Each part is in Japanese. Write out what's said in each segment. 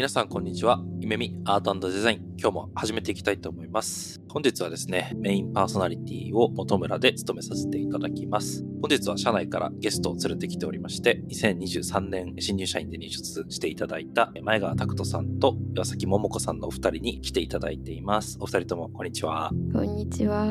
皆さんこんにちは。夢見アートデザイン。今日も始めていきたいと思います。本日はですね、メインパーソナリティを本村で務めさせていただきます。本日は社内からゲストを連れてきておりまして、2023年新入社員で入出していただいた前川拓人さんと岩崎桃子さんのお二人に来ていただいています。お二人ともこんにちは。こんにちは。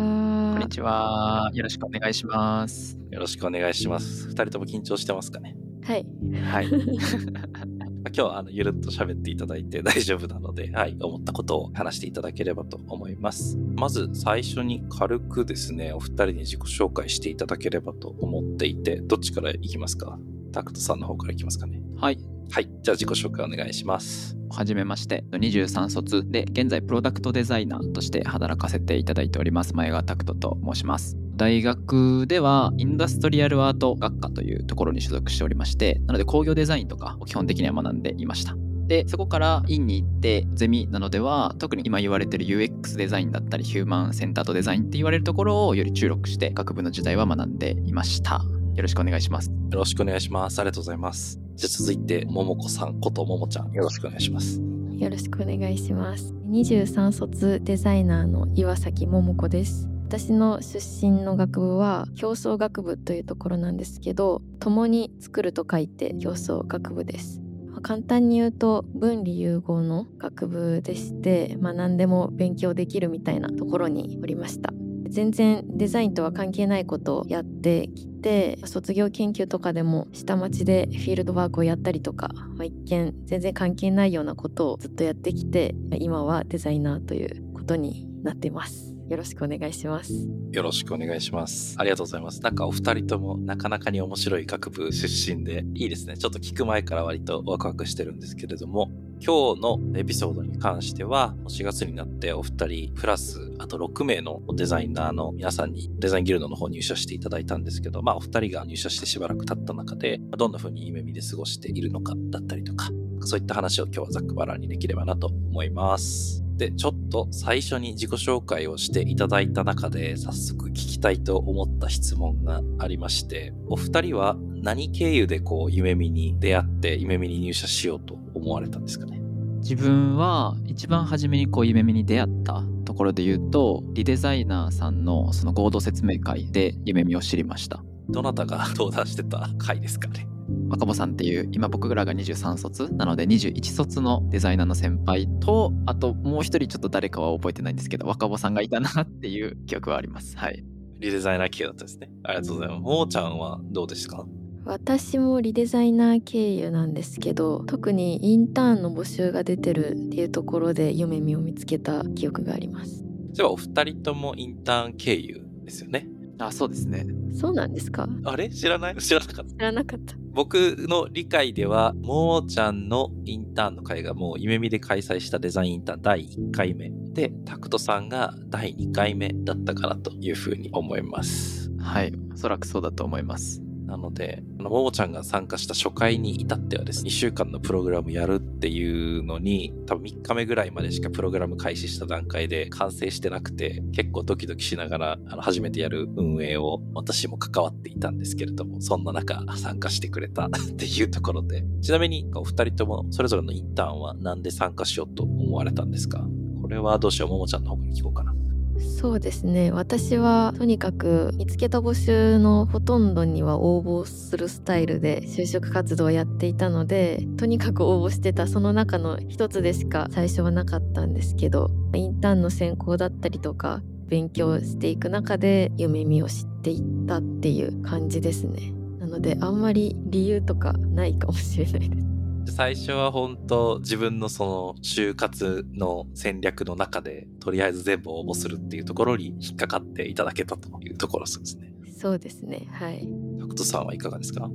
こんにちは。よろしくお願いします。よろしくお願いします。二人とも緊張してますかね？はい。はい。今日はあのゆるっと喋っていただいて大丈夫なので、はい、思ったことを話していただければと思います。まず最初に軽くですね、お二人に自己紹介していただければと思っていて、どっちからいきますか？タクトさんの方からいきますかね。はい。はい。じゃあ自己紹介お願いします。はじめまして、23卒で現在プロダクトデザイナーとして働かせていただいております、前川拓人と申します。大学ではインダストリアルアート学科というところに所属しておりまして、なので工業デザインとかを基本的には学んでいました。で、そこから院に行って、ゼミなどでは、特に今言われてる UX デザインだったり、ヒューマンセンターとデザインって言われるところをより注力して、学部の時代は学んでいました。よろしくお願いします。よろしくお願いします。ありがとうございます。じゃあ続いて、ももこさんことももちゃん、よろしくお願いします。よろしくお願いします。23卒デザイナーの岩崎桃子です。私の出身の学部は競争学部というところなんですけど共に作ると書いて競争学部です。簡単に言うと分離融合の学部でして、まあ、何でも勉強できるみたいなところにおりました。全然デザインとは関係ないことをやってきて卒業研究とかでも下町でフィールドワークをやったりとか、まあ、一見全然関係ないようなことをずっとやってきて今はデザイナーということになってます。よろしくお願いします。よろしくお願いします。ありがとうございます。なんかお二人ともなかなかに面白い学部出身でいいですね。ちょっと聞く前から割とワクワクしてるんですけれども、今日のエピソードに関しては、4月になってお二人、プラスあと6名のデザイナーの皆さんにデザインギルドの方入社していただいたんですけど、まあお二人が入社してしばらく経った中で、どんな風に夢見で過ごしているのかだったりとか、そういった話を今日はざっくばらんにできればなと思います。で、ちょっと最初に自己紹介をしていただいた中で、早速聞きたいと思った質問がありまして、お二人は何経由でこう、夢見に出会って、夢見に入社しようと思われたんですかね？自分は一番初めにこう夢見に出会ったところで言うとリデザイナーさんのその合同説明会で夢見を知りました。どなたが登壇してた回ですかね？若葉さんっていう今僕らが23卒なので21卒のデザイナーの先輩とあともう一人ちょっと誰かは覚えてないんですけど若葉さんがいたなっていう記憶はあります。はい。リデザイナー系だったですね。ありがとうございます。もーちゃんはどうですか？私もリデザイナー経由なんですけど特にインターンの募集が出てるっていうところで夢見を見つけた記憶があります。じゃあお二人ともインターン経由ですよね？あそうですね。そうなんですか？あれ？知らない？知らなかった。知らなかった。僕の理解では、もーちゃんのインターンの会がもう夢見で開催したデザインインターン第1回目。で、タクトさんが第2回目だったかなというふうに思います。はい、おそらくそうだと思います。なので、あのももちゃんが参加した初回に至ってはですね、2週間のプログラムやるっていうのに、多分3日目ぐらいまでしかプログラム開始した段階で完成してなくて、結構ドキドキしながら、あの、初めてやる運営を私も関わっていたんですけれども、そんな中参加してくれた っていうところで、ちなみにお二人ともそれぞれのインターンは何で参加しようと思われたんですか？これはどうしよう、ももちゃんの方から聞こうかな。そうですね。私はとにかく見つけた募集のほとんどには応募するスタイルで就職活動をやっていたのでとにかく応募してたその中の一つでしか最初はなかったんですけどインターンの選考だったりとか勉強していく中で夢見を知っていったっていう感じですね。なのであんまり理由とかないかもしれないです。最初は本当自分のその就活の戦略の中でとりあえず全部応募するっていうところに引っかかっていただけたというところですね。そうですね。はい。タクトさんはいかがですか？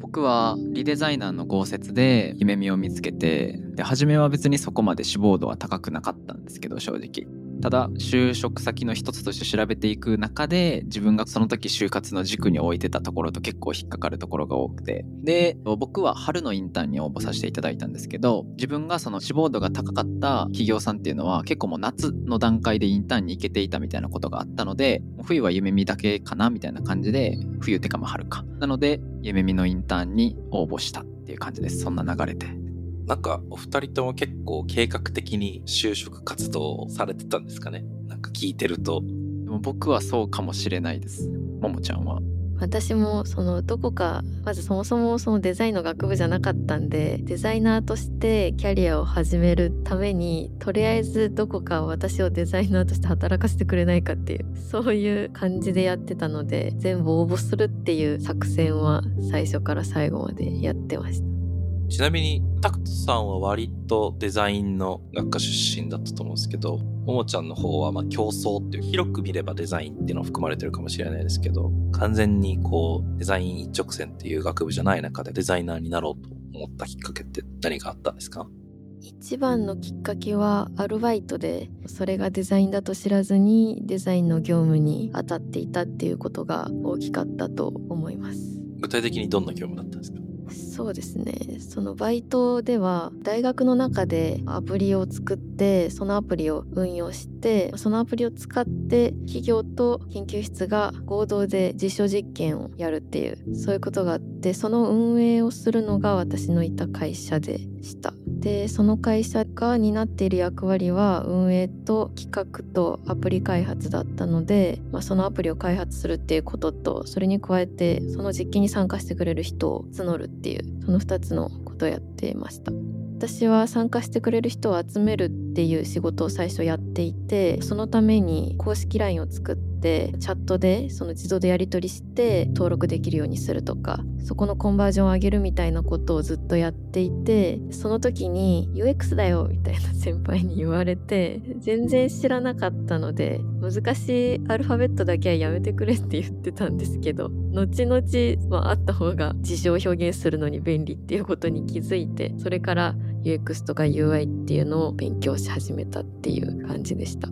僕僕はリデザイナーの豪雪で夢見を見つけてで初めは別にそこまで志望度は高くなかったんですけど正直ただ就職先の一つとして調べていく中で自分がその時就活の軸に置いてたところと結構引っかかるところが多くて。で僕は春のインターンに応募させていただいたんですけど自分がその志望度が高かった企業さんっていうのは結構もう夏の段階でインターンに行けていたみたいなことがあったので冬は夢見だけかなみたいな感じで冬ってかまあ春か。なので夢見のインターンに応募したっていう感じです。そんな流れで。なんか、お二人とも結構計画的に就職活動をされてたんですかね？なんか聞いてると。でも僕はそうかもしれないです。ももちゃんは。私もそのどこかまずそもそもそのデザインの学部じゃなかったんでデザイナーとしてキャリアを始めるためにとりあえずどこか私をデザイナーとして働かせてくれないかっていうそういう感じでやってたので全部応募するっていう作戦は最初から最後までやってましたちなみに、タクトさんは割とデザインの学科出身だったと思うんですけど、ももちゃんの方はまあ競争っていう広く見ればデザインっていうのは含まれてるかもしれないですけど、完全にこうデザイン一直線っていう学部じゃない中でデザイナーになろうと思ったきっかけって何があったんですか？一番のきっかけはアルバイトでそれがデザインだと知らずにデザインの業務に当たっていたっていうことが大きかったと思います。具体的にどんな業務だったんですか？そうですね。そのバイトでは大学の中でアプリを作ってそのアプリを運用してそのアプリを使って企業と研究室が合同で実証実験をやるっていうそういうことがあってその運営をするのが私のいた会社でした。でその会社が担っている役割は運営と企画とアプリ開発だったので、まあ、そのアプリを開発するっていうこととそれに加えてその実機に参加してくれる人を募るっていうその2つのことをやっていました。私は参加してくれる人を集めるっていう仕事を最初やっていてそのために公式 LINE を作ってチャットでその自動でやり取りして登録できるようにするとかそこのコンバージョンを上げるみたいなことをずっとやっていてその時に UX だよみたいな先輩に言われて全然知らなかったので難しいアルファベットだけはやめてくれって言ってたんですけど後々、まあ、あった方が事象を表現するのに便利っていうことに気づいてそれから UX とか UI っていうのを勉強し始めたっていう感じでした。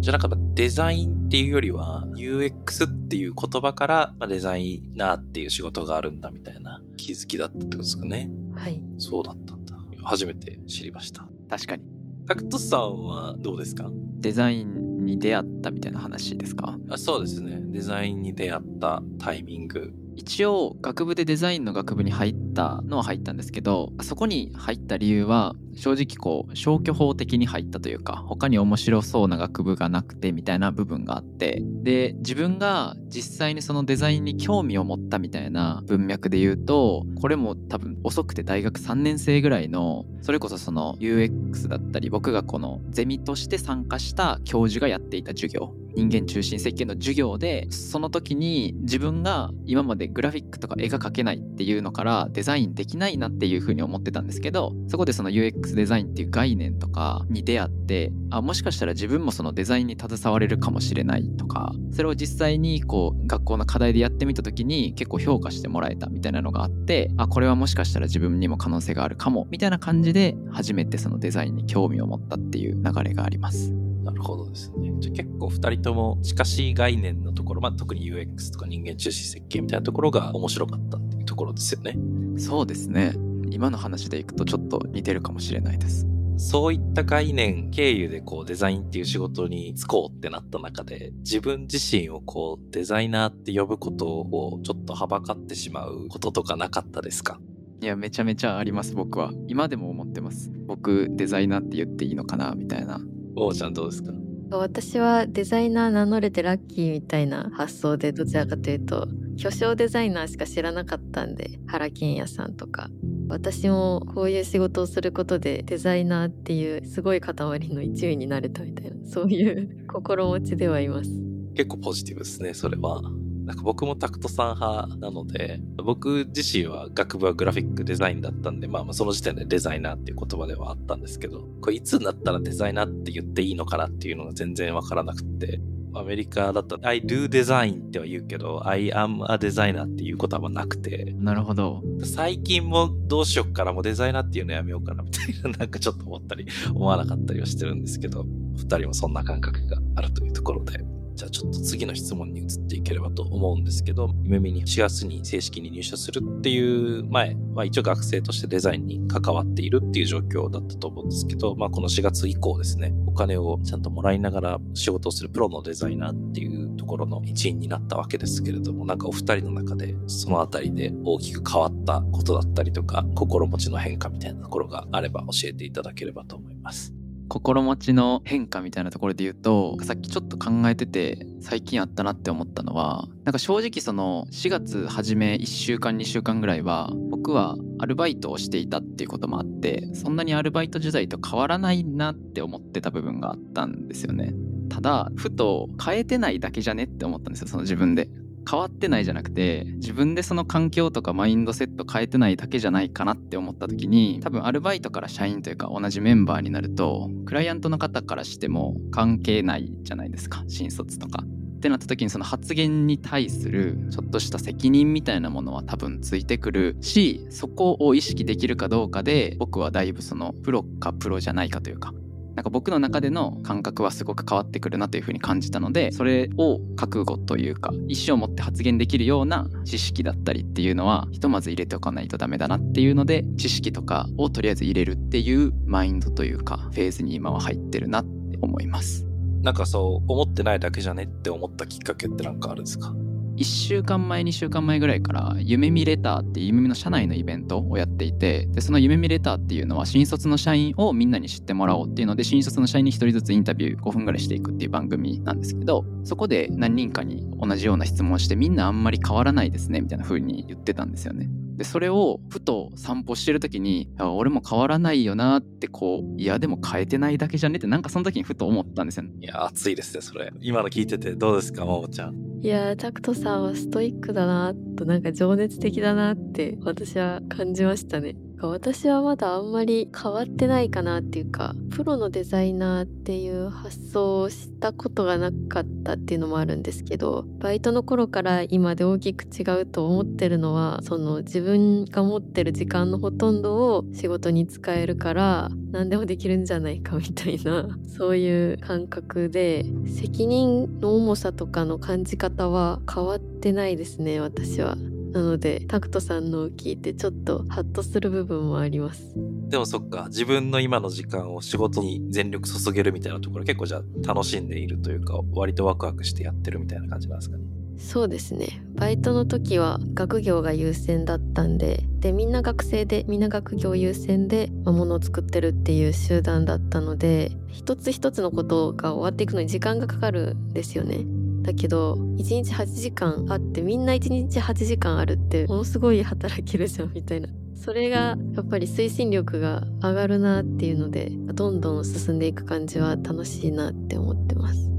じゃあなんかデザインっていうよりは UX っていう言葉からデザイナーっていう仕事があるんだみたいな気づきだったってことですかね。はい。そうだったんだ。初めて知りました。確かにタクトさんはどうですか？デザインに出会ったみたいな話ですか？あそうですね。デザインに出会ったタイミング。一応学部でデザインの学部に入ったのは入ったんですけどそこに入った理由は正直こう消去法的に入ったというか他に面白そうな学部がなくてみたいな部分があってで自分が実際にそのデザインに興味を持ったみたいな文脈で言うとこれも多分遅くて大学3年生ぐらいのそれこそその UX だったり僕がこのゼミとして参加した教授がやっていた授業人間中心設計の授業でその時に自分が今まででグラフィックとか絵が描けないっていうのからデザインできないなっていうふうに思ってたんですけどそこでその UX デザインっていう概念とかに出会ってあもしかしたら自分もそのデザインに携われるかもしれないとかそれを実際にこう学校の課題でやってみた時に結構評価してもらえたみたいなのがあってあこれはもしかしたら自分にも可能性があるかもみたいな感じで初めてそのデザインに興味を持ったっていう流れがあります。なるほどですね。じゃあ結構二人とも近しい概念のところ、まあ、特に UX とか人間中心設計みたいなところが面白かったっていうところですよね。そうですね今の話でいくとちょっと似てるかもしれないです。そういった概念経由でこうデザインっていう仕事に就こうってなった中で自分自身をこうデザイナーって呼ぶことをちょっとはばかってしまうこととかなかったですか？いやめちゃめちゃあります僕は今でも思ってます僕デザイナーって言っていいのかなみたいなおーちゃんどうですか？私はデザイナー名乗れてラッキーみたいな発想でどちらかというと巨匠デザイナーしか知らなかったんで原健也さんとか。私もこういう仕事をすることでデザイナーっていうすごい塊の一位になれたみたいなそういう心持ちではいます。結構ポジティブですねそれはなんか僕もタクトさん派なので僕自身は学部はグラフィックデザインだったんでまあまあその時点でデザイナーっていう言葉ではあったんですけどこれいつになったらデザイナーって言っていいのかなっていうのが全然わからなくってアメリカだったら I do design っては言うけど I am a designer っていうことはなくてなるほど。最近もどうしよっかなもうデザイナーっていうのやめようかなみたいな なんかちょっと思ったり思わなかったりはしてるんですけど二人もそんな感覚があるというところでじゃあちょっと次の質問に移っていければと思うんですけど、夢見に4月に正式に入社するっていう前は一応学生としてデザインに関わっているっていう状況だったと思うんですけど、まあこの4月以降ですね、お金をちゃんともらいながら仕事をするプロのデザイナーっていうところの一員になったわけですけれども、なんかお二人の中でそのあたりで大きく変わったことだったりとか、心持ちの変化みたいなところがあれば教えていただければと思います。心持ちの変化みたいなところで言うとさっきちょっと考えてて最近あったなって思ったのはなんか正直その4月初め1週間2週間ぐらいは僕はアルバイトをしていたっていうこともあってそんなにアルバイト時代と変わらないなって思ってた部分があったんですよね。ただふと変えてないだけじゃねって思ったんですよその自分で。変わってないじゃなくて自分でその環境とかマインドセット変えてないだけじゃないかなって思った時に多分アルバイトから社員というか同じメンバーになるとクライアントの方からしても関係ないじゃないですか新卒とか。ってなった時にその発言に対するちょっとした責任みたいなものは多分ついてくるしそこを意識できるかどうかで僕はだいぶそのプロかプロじゃないかというかなんか僕の中での感覚はすごく変わってくるなというふうに感じたのでそれを覚悟というか意思を持って発言できるような知識だったりっていうのはひとまず入れておかないとダメだなっていうので知識とかをとりあえず入れるっていうマインドというかフェーズに今は入ってるなって思います。なんかそう思ってないだけじゃねって思ったきっかけって何かあるんですか？1週間前2週間前ぐらいから夢見レターっていう夢見の社内のイベントをやっていてでその夢見レターっていうのは新卒の社員をみんなに知ってもらおうっていうので新卒の社員に1人ずつインタビュー5分ぐらいしていくっていう番組なんですけどそこで何人かに同じような質問をしてみんなあんまり変わらないですねみたいな風に言ってたんですよね。でそれをふと散歩してる時に俺も変わらないよなってこういやでも変えてないだけじゃねってなんかその時にふと思ったんですよね。いや熱いですねそれ。今の聞いててどうですかももちゃん？いやタクトさんはストイックだなとなんか情熱的だなって私は感じましたね。私はまだあんまり変わってないかなっていうかプロのデザイナーっていう発想をしたことがなかったっていうのもあるんですけどバイトの頃から今で大きく違うと思ってるのはその自分が持ってる時間のほとんどを仕事に使えるから何でもできるんじゃないかみたいなそういう感覚で責任の重さとかの感じ方は変わってないですね私は。なのでタクトさんのを聞いてちょっとハッとする部分もあります。でもそっか自分の今の時間を仕事に全力注げるみたいなところ結構じゃあ楽しんでいるというか割とワクワクしてやってるみたいな感じなんですかね？そうですね。バイトの時は学業が優先だったんででみんな学生でみんな学業優先で、まあ、物を作ってるっていう集団だったので一つ一つのことが終わっていくのに時間がかかるんですよねだけど1日8時間あってみんな1日8時間あるってものすごい働けるじゃんみたいな。それがやっぱり推進力が上がるなっていうのでどんどん進んでいく感じは楽しいなって思ってます。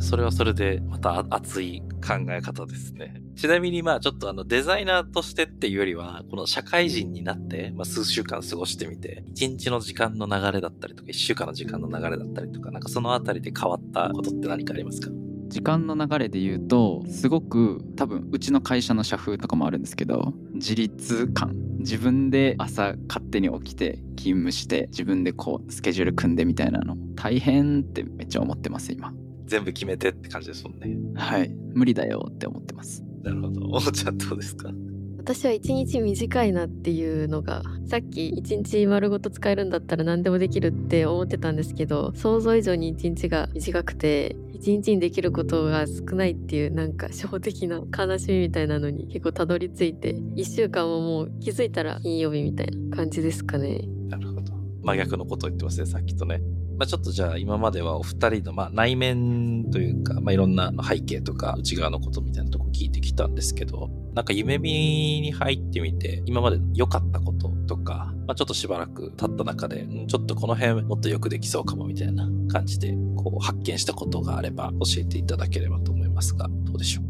それはそれでまた熱い考え方ですね。ちなみにまあちょっとあのデザイナーとしてっていうよりは、この社会人になって、まあ、数週間過ごしてみて、一日の時間の流れだったりとか、一週間の時間の流れだったりとか、なんかそのあたりで変わったことって何かありますか？時間の流れで言うとすごく多分うちの会社の社風とかもあるんですけど自立感。自分で朝勝手に起きて勤務して自分でこうスケジュール組んでみたいなの。大変ってめっちゃ思ってます今。全部決めてって感じですもんね。はい。無理だよって思ってます。なるほど。おもちゃんどうですか？私は一日短いなっていうのがさっき一日丸ごと使えるんだったら何でもできるって思ってたんですけど想像以上に一日が短くて一日にできることが少ないっていうなんか初歩的な悲しみみたいなのに結構たどり着いて1週間ももう気づいたら金曜日みたいな感じですかね。なるほど真逆のことを言ってますねさっきとね。まあ、ちょっとじゃあ今まではお二人のまあ内面というか、まあ、いろんな背景とか内側のことみたいなとこ聞いてきたんですけど、なんか夢見に入ってみて、今まで良かったこととか、まあ、ちょっとしばらく経った中で、ちょっとこの辺もっとよくできそうかもみたいな感じで、こう発見したことがあれば教えていただければと思いますが、どうでしょう？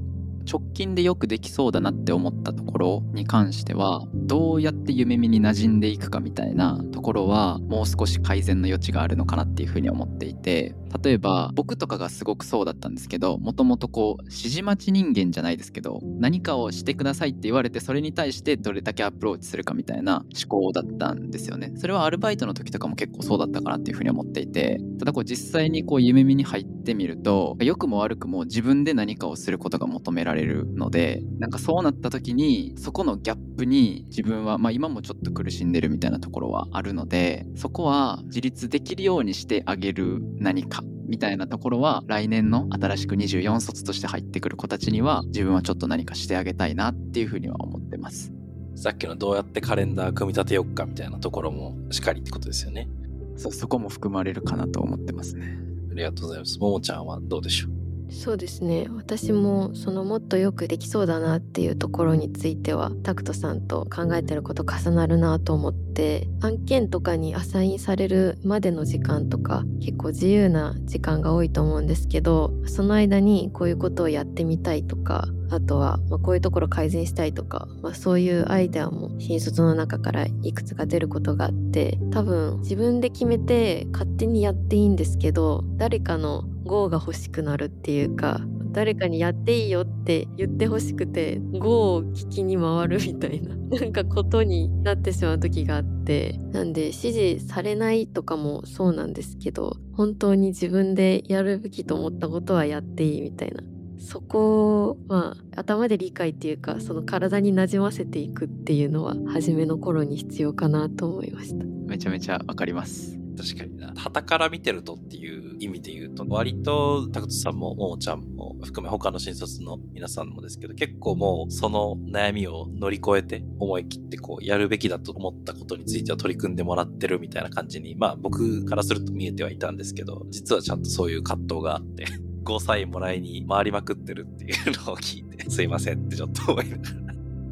直近でよくできそうだなって思ったところに関してはどうやって夢見に馴染んでいくかみたいなところはもう少し改善の余地があるのかなっていうふうに思っていて例えば僕とかがすごくそうだったんですけどもともとこう指示待ち人間じゃないですけど何かをしてくださいって言われてそれに対してどれだけアプローチするかみたいな思考だったんですよね。それはアルバイトの時とかも結構そうだったかなっていうふうに思っていてただこう実際にこう夢見に入ってみると良くも悪くも自分で何かをすることが求められるのでなんかそうなった時にそこのギャップに自分は、まあ、今もちょっと苦しんでるみたいなところはあるのでそこは自立できるようにしてあげる何かみたいなところは来年の新しく24卒として入ってくる子たちには自分はちょっと何かしてあげたいなっていうふうには思ってますさっきのどうやってカレンダー組み立てよっかみたいなところもしっかりってことですよね。そそこも含まれるかなと思ってますねありがとうございます。ももちゃんはどうでしょう？そうですね。私もそのもっとよくできそうだなっていうところについてはタクトさんと考えてること重なるなと思って案件とかにアサインされるまでの時間とか結構自由な時間が多いと思うんですけどその間にこういうことをやってみたいとかあとは、まあ、こういうところ改善したいとか、まあ、そういうアイデアも新卒の中からいくつか出ることがあって多分自分で決めて勝手にやっていいんですけど誰かの GO が欲しくなるっていうか誰かにやっていいよって言ってほしくて GO を聞きに回るみたいな なんかことになってしまう時があってなんで指示されないとかもそうなんですけど本当に自分でやるべきと思ったことはやっていいみたいな。そこをまあ頭で理解っていうかその体になじませていくっていうのは初めの頃に必要かなと思いました。めちゃめちゃわかります。確かにな。旗から見てるとっていう意味で言うと、割とタクトさんもももちゃんも含め他の新卒の皆さんもですけど、結構もうその悩みを乗り越えて思い切ってこうやるべきだと思ったことについては取り組んでもらってるみたいな感じに、まあ僕からすると見えてはいたんですけど、実はちゃんとそういう葛藤があって、ゴーサインもらいに回りまくってるっていうのを聞いて、すいませんってちょっと思いながら。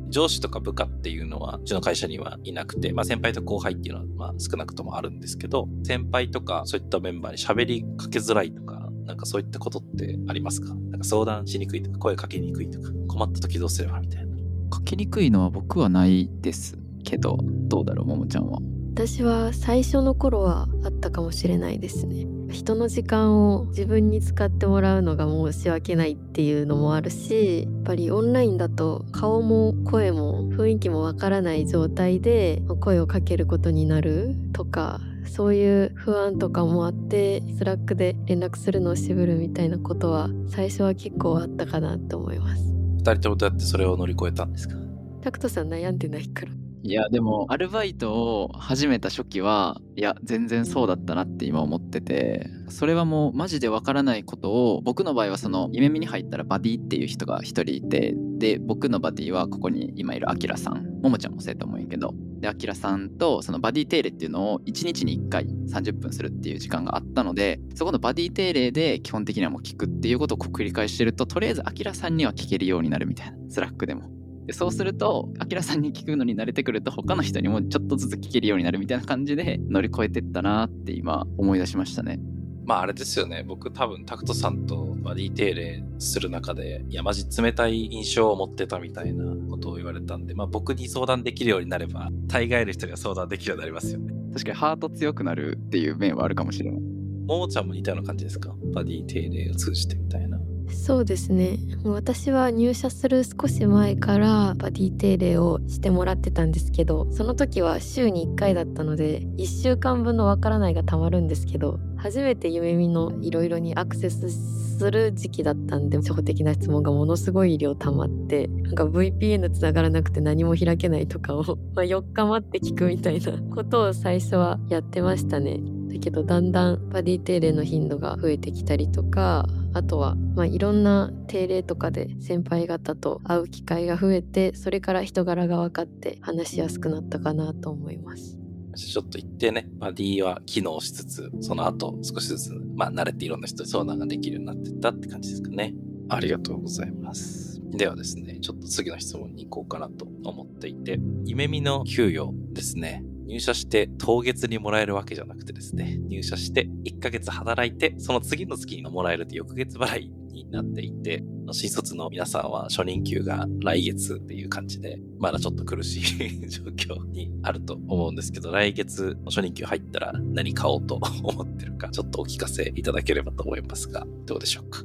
上司とか部下っていうのは、うちの会社にはいなくて、まあ先輩と後輩っていうのは、まあ少なくともあるんですけど、先輩とかそういったメンバーに喋りかけづらいとか、なんかそういったことってありますか？なんか相談しにくいとか、声かけにくいとか、困った時どうすればみたいな。かけにくいのは僕はないですけどどうだろうももちゃんは。私は最初の頃はあったかもしれないですね人の時間を自分に使ってもらうのが申し訳ないっていうのもあるしやっぱりオンラインだと顔も声も雰囲気もわからない状態で声をかけることになるとかそういう不安とかもあって Slack で連絡するのを渋るみたいなことは最初は結構あったかなと思います。二人ともどうやってそれを乗り越えたんですか？タクトさん悩んでないからいやでもアルバイトを始めた初期はいや全然そうだったなって今思っててそれはもうマジでわからないことを僕の場合はそのゆめみに入ったらバディっていう人が一人いてで僕のバディはここに今いるアキラさんももちゃんもそうやと思うんやけどでアキラさんとそのバディ定例っていうのを1日に1回30分するっていう時間があったのでそこのバディ定例で基本的にはもう聞くっていうことを繰り返してるととりあえずアキラさんには聞けるようになるみたいな Slack でも。でそうすると、アキラさんに聞くのに慣れてくると、他の人にもちょっとずつ聞けるようになるみたいな感じで乗り越えてったなって今思い出しましたね。まああれですよね。僕多分タクトさんとバディ定例する中で、いやマジ冷たい印象を持ってたみたいなことを言われたんで、まあ僕に相談できるようになれば、大概の人が相談できるようになりますよね。確かにハート強くなるっていう面はあるかもしれない。ももちゃんも似たような感じですか？バディ定例を通じてみたいな。そうですね。私は入社する少し前からバディ定例をしてもらってたんですけどその時は週に1回だったので1週間分のわからないがたまるんですけど初めて夢見のいろいろにアクセスする時期だったんで初歩的な質問がものすごい量たまってなんか VPN つながらなくて何も開けないとかを、まあ、4日待って聞くみたいなことを最初はやってましたね。だけどだんだんバディ定例の頻度が増えてきたりとかあとは、まあ、いろんな定例とかで先輩方と会う機会が増えてそれから人柄が分かって話しやすくなったかなと思います。ちょっと一定ね、バディは機能しつつ、その後少しずつ、まあ慣れていろんな人に相談ができるようになってったって感じですかね。ありがとうございます。ではですね、ちょっと次の質問に行こうかなと思っていて、夢見の給与ですね。入社して当月にもらえるわけじゃなくてですね、入社して1ヶ月働いて、その次の月にもらえるって翌月払いにになっていて、新卒の皆さんは初任給が来月っていう感じで、まだちょっと苦しい 状況にあると思うんですけど、来月初任給入ったら何買おうと思ってるか、ちょっとお聞かせいただければと思いますが、どうでしょうか？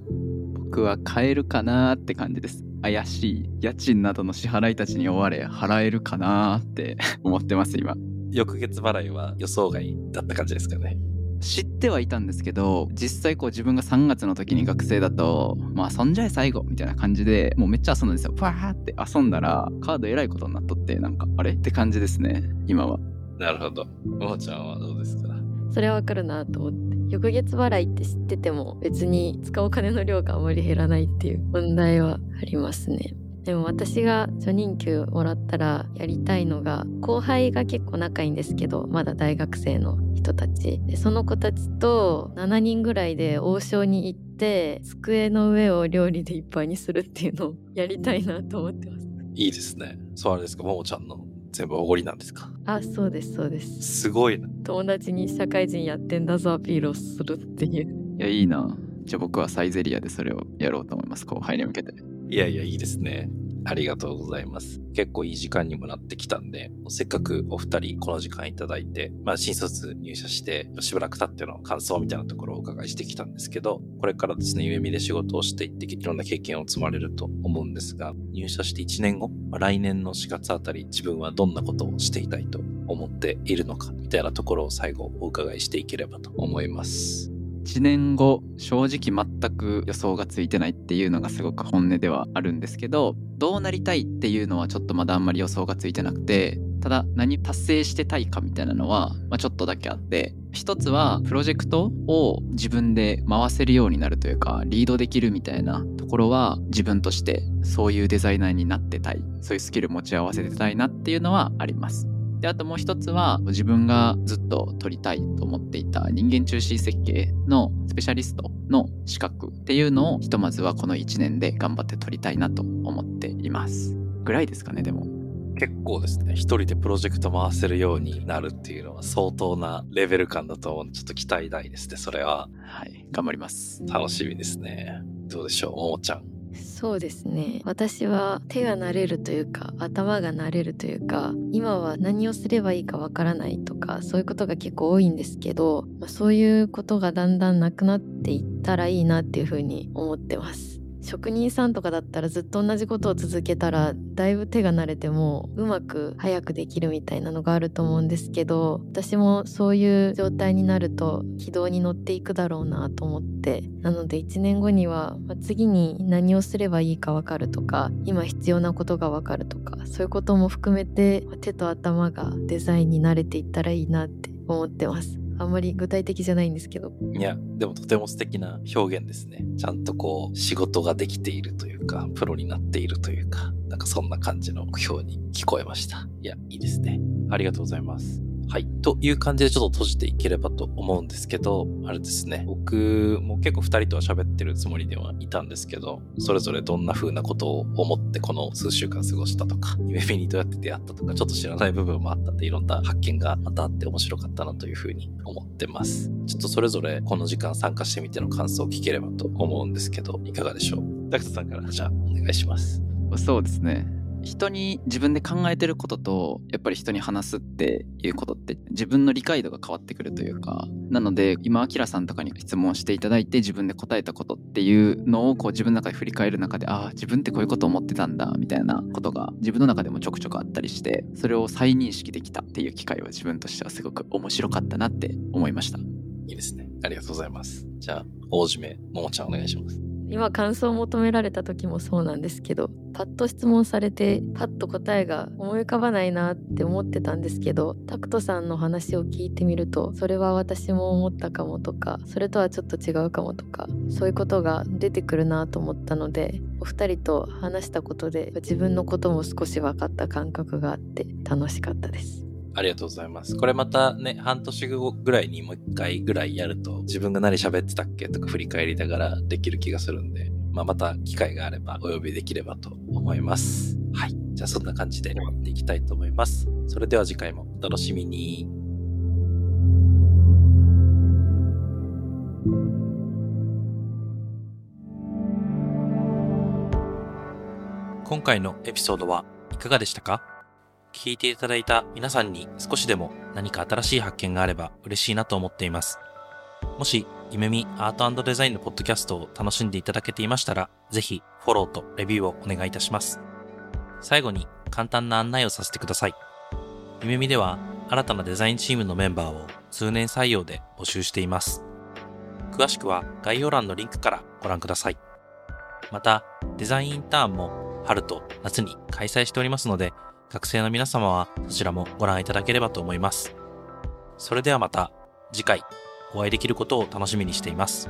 僕は買えるかなって感じです。怪しい家賃などの支払いたちに追われ払えるかなって思ってます今。翌月払いは予想外だった感じですかね。知ってはいたんですけど実際こう自分が3月の時に学生だとまあ遊んじゃえ最後みたいな感じでもうめっちゃ遊んだんですよ。パーって遊んだらカードえらいことになっとってなんかあれって感じですね。今は。なるほど。ももちゃんはどうですか？それはわかるなと思って。翌月払いって知ってても別に使うお金の量があまり減らないっていう問題はありますねでも私が初任給もらったらやりたいのが後輩が結構仲いいんですけどまだ大学生の人たち。でその子たちと7人ぐらいで王将に行って机の上を料理でいっぱいにするっていうのをやりたいなと思ってます。いいですね。そうあれですか、ももちゃんの全部おごりなんですか？あそうですそうです。すごいな。友達に社会人やってんだぞアピールをするっていう。いやいいな。じゃあ僕はサイゼリアでそれをやろうと思います後輩に向けていやいや、いいですね。ありがとうございます。結構いい時間にもなってきたんで、せっかくお二人この時間いただいて、まあ新卒入社してしばらく経っての感想みたいなところをお伺いしてきたんですけど、これからですね、夢見で仕事をしていっていろんな経験を積まれると思うんですが、入社して1年後、来年の4月あたり自分はどんなことをしていたいと思っているのか、みたいなところを最後お伺いしていければと思います。1年後正直全く予想がついてないっていうのがすごく本音ではあるんですけどどうなりたいっていうのはちょっとまだあんまり予想がついてなくてただ何達成してたいかみたいなのは、まあ、ちょっとだけあって一つはプロジェクトを自分で回せるようになるというかリードできるみたいなところは自分としてそういうデザイナーになってたい。そういうスキル持ち合わせてたいなっていうのはあります。であともう一つは自分がずっと取りたいと思っていた人間中心設計のスペシャリストの資格っていうのをひとまずはこの1年で頑張って取りたいなと思っていますぐらいですかねでも結構ですね、一人でプロジェクト回せるようになるっていうのは相当なレベル感だと思うちょっと期待大ですね。それははい頑張ります楽しみですね。どうでしょう、ももちゃん。そうですね。私は手が慣れるというか頭が慣れるというか今は何をすればいいかわからないとかそういうことが結構多いんですけど、まあ、そういうことがだんだんなくなっていったらいいなっていうふうに思ってます。職人さんとかだったらずっと同じことを続けたらだいぶ手が慣れてもうまく早くできるみたいなのがあると思うんですけど私もそういう状態になると軌道に乗っていくだろうなと思ってなので1年後にはま次に何をすればいいか分かるとか今必要なことが分かるとかそういうことも含めて手と頭がデザインに慣れていったらいいなって思ってます。あんまり具体的じゃないんですけどいや、でもとても素敵な表現ですね。ちゃんとこう、仕事ができているというか、プロになっているというか、なんかそんな感じの目標に聞こえました。いや、いいですね。ありがとうございます。はい。という感じでちょっと閉じていければと思うんですけど、あれですね。僕も結構二人とは喋ってるつもりではいたんですけど、それぞれどんな風なことを思ってこの数週間過ごしたとか、夢見にどうやって出会ったとか、ちょっと知らない部分もあったんで、いろんな発見がまたあって面白かったなという風に思ってます。ちょっとそれぞれこの時間参加してみての感想を聞ければと思うんですけど、いかがでしょう？ダクトさんからじゃあお願いします。そうですね人に自分で考えてることとやっぱり人に話すっていうことって自分の理解度が変わってくるというかなので今アキラさんとかに質問していただいて自分で答えたことっていうのをこう自分の中で振り返る中でああ自分ってこういうこと思ってたんだみたいなことが自分の中でもちょくちょくあったりしてそれを再認識できたっていう機会は自分としてはすごく面白かったなって思いましたいいですね。ありがとうございます。じゃあ、大締め、ももちゃんお願いします。今感想を求められた時もそうなんですけどパッと質問されてパッと答えが思い浮かばないなって思ってたんですけどタクトさんの話を聞いてみるとそれは私も思ったかもとかそれとはちょっと違うかもとかそういうことが出てくるなと思ったのでお二人と話したことで自分のことも少し分かった感覚があって楽しかったです。ありがとうございます。これまたね、半年後ぐらいにもう一回ぐらいやると、自分が何喋ってたっけとか振り返りながらできる気がするんで、まあ、また機会があればお呼びできればと思います。はい。じゃあそんな感じで終わっていきたいと思います。それでは次回もお楽しみに。回のエピソードはいかがでしたか？聞いていただいた皆さんに少しでも何か新しい発見があれば嬉しいなと思っています。もし、ゆめみアートデザインのポッドキャストを楽しんでいただけていましたら、ぜひフォローとレビューをお願いいたします。最後に簡単な案内をさせてください。ゆめみでは新たなデザインチームのメンバーを通年採用で募集しています。詳しくは概要欄のリンクからご覧ください。また、デザインインターンも春と夏に開催しておりますので、学生の皆様はそちらもご覧いただければと思います。それではまた次回お会いできることを楽しみにしています。